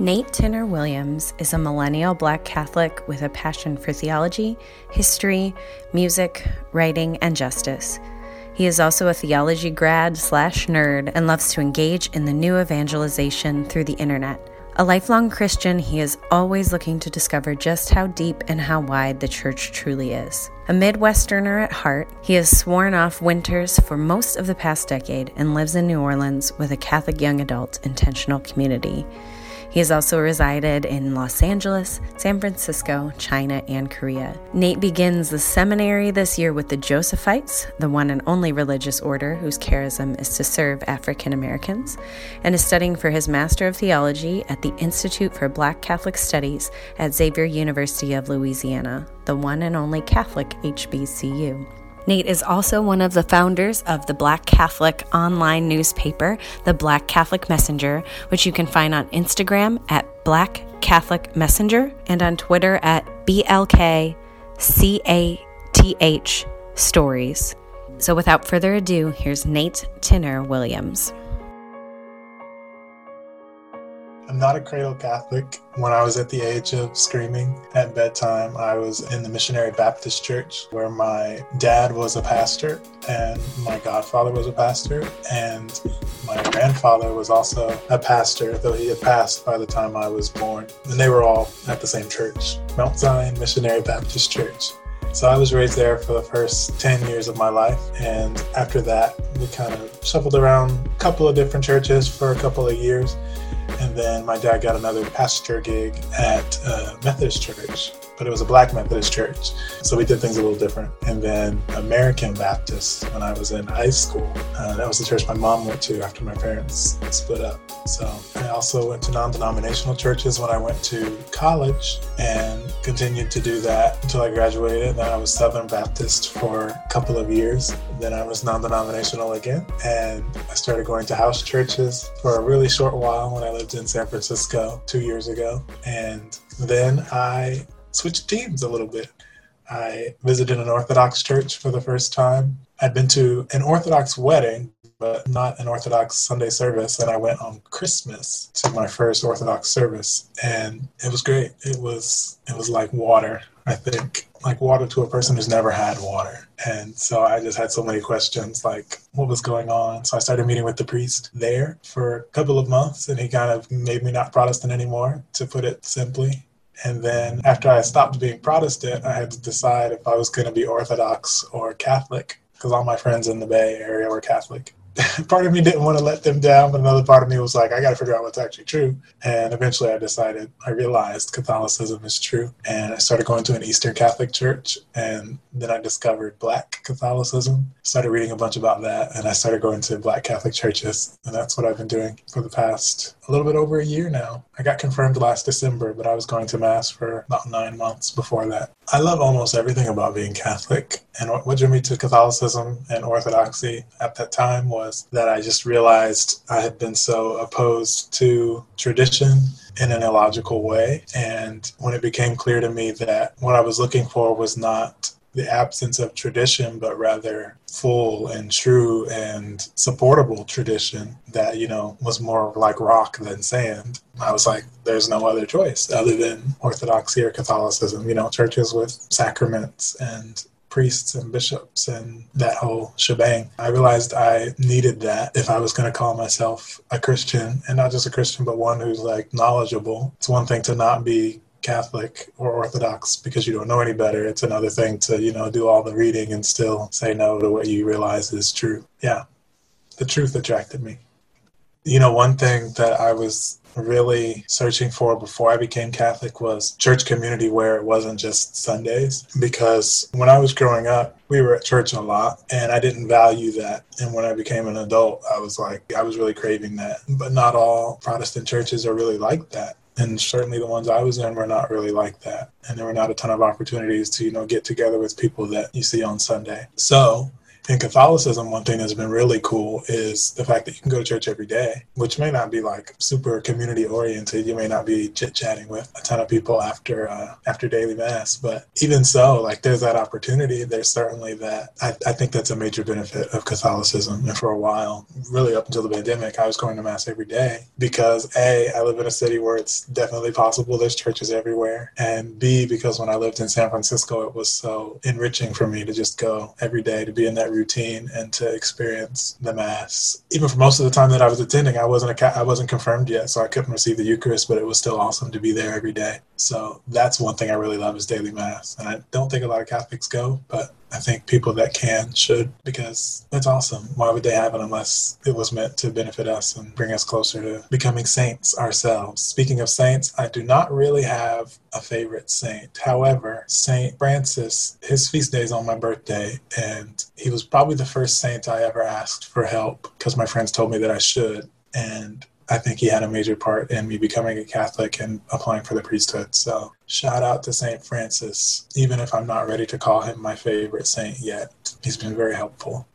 Nate Tinner Williams is a millennial black Catholic with a passion for theology, history, music, writing, and justice. He is also a theology grad slash nerd and loves to engage in the new evangelization through the internet. A lifelong Christian, he is always looking to discover just how deep and how wide the church truly is. A Midwesterner at heart, he has sworn off winters for most of the past decade and lives in New Orleans with a Catholic young adult intentional community. He has also resided in Los Angeles, San Francisco, China, and Korea. Nate begins the seminary this year with the Josephites, the one and only religious order whose charism is to serve African Americans, and is studying for his Master of Theology at the Institute for Black Catholic Studies at Xavier University of Louisiana, the one and only Catholic HBCU. Nate is also one of the founders of the Black Catholic online newspaper, the Black Catholic Messenger, which you can find on Instagram at Black Catholic Messenger and on Twitter at BLKCATH Stories. So without further ado, here's Nate Tinner Williams. I'm not a cradle Catholic. When I was at the age of screaming at bedtime, I was in the Missionary Baptist Church where my dad was a pastor and my godfather was a pastor and my grandfather was also a pastor, though he had passed by the time I was born. And they were all at the same church, Mount Zion Missionary Baptist Church. So I was raised there for the first 10 years of my life. And after that, we kind of shuffled around a couple of different churches for a couple of years. And then my dad got another pastor gig at uh, Methodist Church but it was a black Methodist church. So we did things a little different. And then American Baptist when I was in high school. Uh, that was the church my mom went to after my parents split up. So I also went to non denominational churches when I went to college and continued to do that until I graduated. Then I was Southern Baptist for a couple of years. Then I was non denominational again. And I started going to house churches for a really short while when I lived in San Francisco two years ago. And then I switched teams a little bit. I visited an Orthodox church for the first time. I'd been to an Orthodox wedding, but not an Orthodox Sunday service. And I went on Christmas to my first Orthodox service, and it was great. It was it was like water. I think like water to a person who's never had water. And so I just had so many questions like what was going on. So I started meeting with the priest there for a couple of months, and he kind of made me not Protestant anymore, to put it simply. And then after I stopped being Protestant, I had to decide if I was going to be Orthodox or Catholic because all my friends in the Bay Area were Catholic. part of me didn't want to let them down, but another part of me was like, I got to figure out what's actually true. And eventually I decided, I realized Catholicism is true. And I started going to an Eastern Catholic church. And then I discovered Black Catholicism, started reading a bunch about that. And I started going to Black Catholic churches. And that's what I've been doing for the past a little bit over a year now. I got confirmed last December, but I was going to Mass for about nine months before that. I love almost everything about being Catholic. And what drew me to Catholicism and Orthodoxy at that time was that I just realized I had been so opposed to tradition in an illogical way. And when it became clear to me that what I was looking for was not the absence of tradition, but rather full and true and supportable tradition that, you know, was more like rock than sand. I was like, there's no other choice other than Orthodoxy or Catholicism, you know, churches with sacraments and priests and bishops and that whole shebang. I realized I needed that if I was going to call myself a Christian and not just a Christian, but one who's like knowledgeable. It's one thing to not be Catholic or Orthodox because you don't know any better. It's another thing to, you know, do all the reading and still say no to what you realize is true. Yeah, the truth attracted me. You know, one thing that I was really searching for before I became Catholic was church community where it wasn't just Sundays. Because when I was growing up, we were at church a lot and I didn't value that. And when I became an adult, I was like, I was really craving that. But not all Protestant churches are really like that and certainly the ones I was in were not really like that. And there were not a ton of opportunities to, you know, get together with people that you see on Sunday. So In Catholicism, one thing that's been really cool is the fact that you can go to church every day, which may not be like super community oriented. You may not be chit chatting with a ton of people after uh, after daily mass, but even so, like there's that opportunity. There's certainly that. I, I think that's a major benefit of Catholicism. And for a while, really up until the pandemic, I was going to mass every day because a I live in a city where it's definitely possible. There's churches everywhere, and b because when I lived in San Francisco, it was so enriching for me to just go every day to be in that routine and to experience the mass. Even for most of the time that I was attending, I wasn't a I wasn't confirmed yet, so I couldn't receive the Eucharist, but it was still awesome to be there every day. So that's one thing I really love is daily mass, and I don't think a lot of Catholics go, but I think people that can should because it's awesome. Why would they have it unless it was meant to benefit us and bring us closer to becoming saints ourselves? Speaking of saints, I do not really have a favorite saint. However, Saint Francis, his feast day is on my birthday, and he was probably the first saint I ever asked for help because my friends told me that I should. And I think he had a major part in me becoming a Catholic and applying for the priesthood. So, shout out to St. Francis, even if I'm not ready to call him my favorite saint yet. He's been very helpful.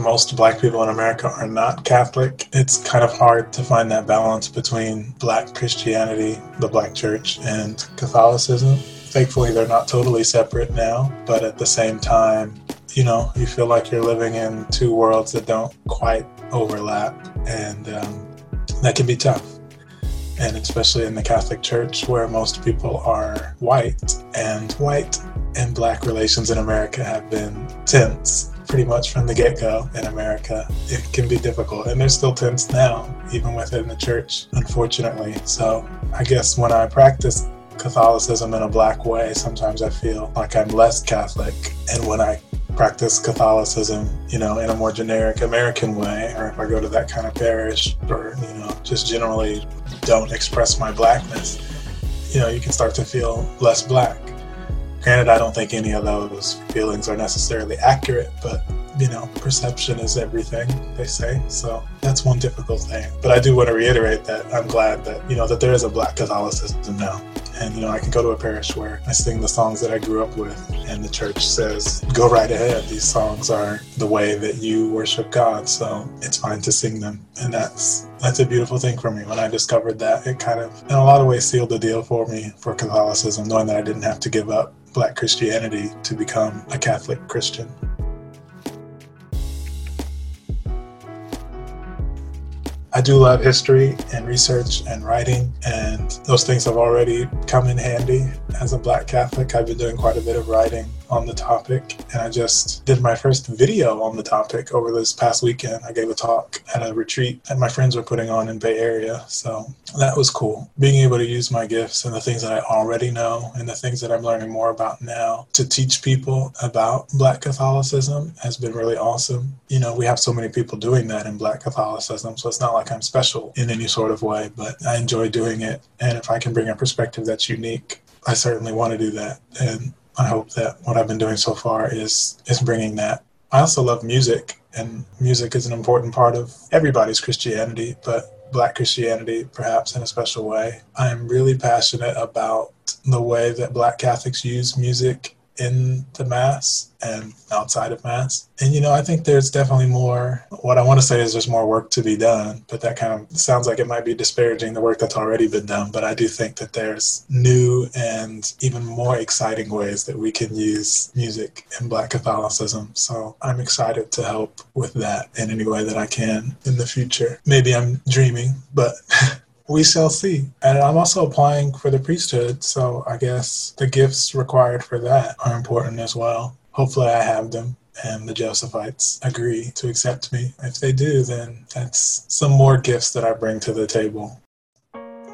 Most black people in America are not Catholic. It's kind of hard to find that balance between black Christianity, the black church, and Catholicism. Thankfully, they're not totally separate now, but at the same time, you know, you feel like you're living in two worlds that don't quite overlap, and um, that can be tough. And especially in the Catholic Church, where most people are white, and white and black relations in America have been tense pretty much from the get go in America. It can be difficult, and they're still tense now, even within the church, unfortunately. So I guess when I practice Catholicism in a black way, sometimes I feel like I'm less Catholic. And when I practice Catholicism, you know, in a more generic American way, or if I go to that kind of parish, or, you know, just generally don't express my blackness, you know, you can start to feel less black. Granted, I don't think any of those feelings are necessarily accurate, but you know, perception is everything, they say. So that's one difficult thing. But I do want to reiterate that I'm glad that, you know, that there is a black Catholicism now. And, you know, I can go to a parish where I sing the songs that I grew up with, and the church says, go right ahead. These songs are the way that you worship God. So it's fine to sing them. And that's that's a beautiful thing for me. When I discovered that, it kind of, in a lot of ways, sealed the deal for me for Catholicism, knowing that I didn't have to give up black Christianity to become a Catholic Christian. I do love history and research and writing, and those things have already come in handy. As a Black Catholic, I've been doing quite a bit of writing on the topic, and I just did my first video on the topic over this past weekend. I gave a talk at a retreat that my friends were putting on in Bay Area, so that was cool. Being able to use my gifts and the things that I already know and the things that I'm learning more about now to teach people about Black Catholicism has been really awesome. You know, we have so many people doing that in Black Catholicism, so it's not like I'm special in any sort of way, but I enjoy doing it. And if I can bring a perspective that's unique, I certainly want to do that. And I hope that what I've been doing so far is is bringing that. I also love music, and music is an important part of everybody's Christianity, but Black Christianity perhaps in a special way. I'm really passionate about the way that Black Catholics use music in the Mass and outside of Mass. And, you know, I think there's definitely more, what I want to say is there's more work to be done, but that kind of sounds like it might be disparaging the work that's already been done. But I do think that there's new and even more exciting ways that we can use music in Black Catholicism. So I'm excited to help with that in any way that I can in the future. Maybe I'm dreaming, but. we shall see. And I'm also applying for the priesthood, so I guess the gifts required for that are important as well. Hopefully, I have them and the Josephites agree to accept me. If they do, then that's some more gifts that I bring to the table.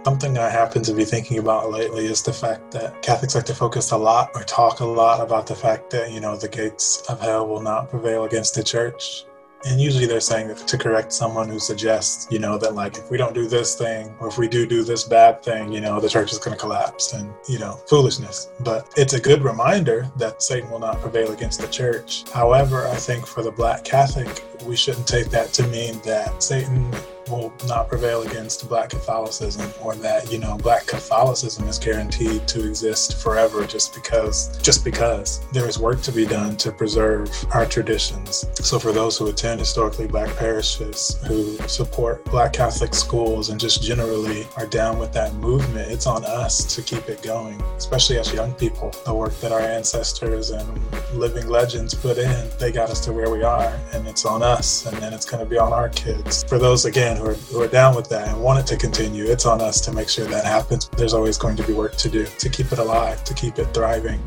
Something I happen to be thinking about lately is the fact that Catholics like to focus a lot or talk a lot about the fact that, you know, the gates of hell will not prevail against the church. And usually they're saying to correct someone who suggests, you know, that like if we don't do this thing or if we do do this bad thing, you know, the church is going to collapse and, you know, foolishness. But it's a good reminder that Satan will not prevail against the church. However, I think for the Black Catholic, we shouldn't take that to mean that Satan will not prevail against black Catholicism or that, you know, black Catholicism is guaranteed to exist forever just because just because there is work to be done to preserve our traditions. So for those who attend historically black parishes, who support black Catholic schools and just generally are down with that movement, it's on us to keep it going, especially as young people. The work that our ancestors and living legends put in, they got us to where we are, and it's on us, and then it's going to be on our kids. For those, again, who are, who are down with that and want it to continue, it's on us to make sure that happens. There's always going to be work to do to keep it alive, to keep it thriving.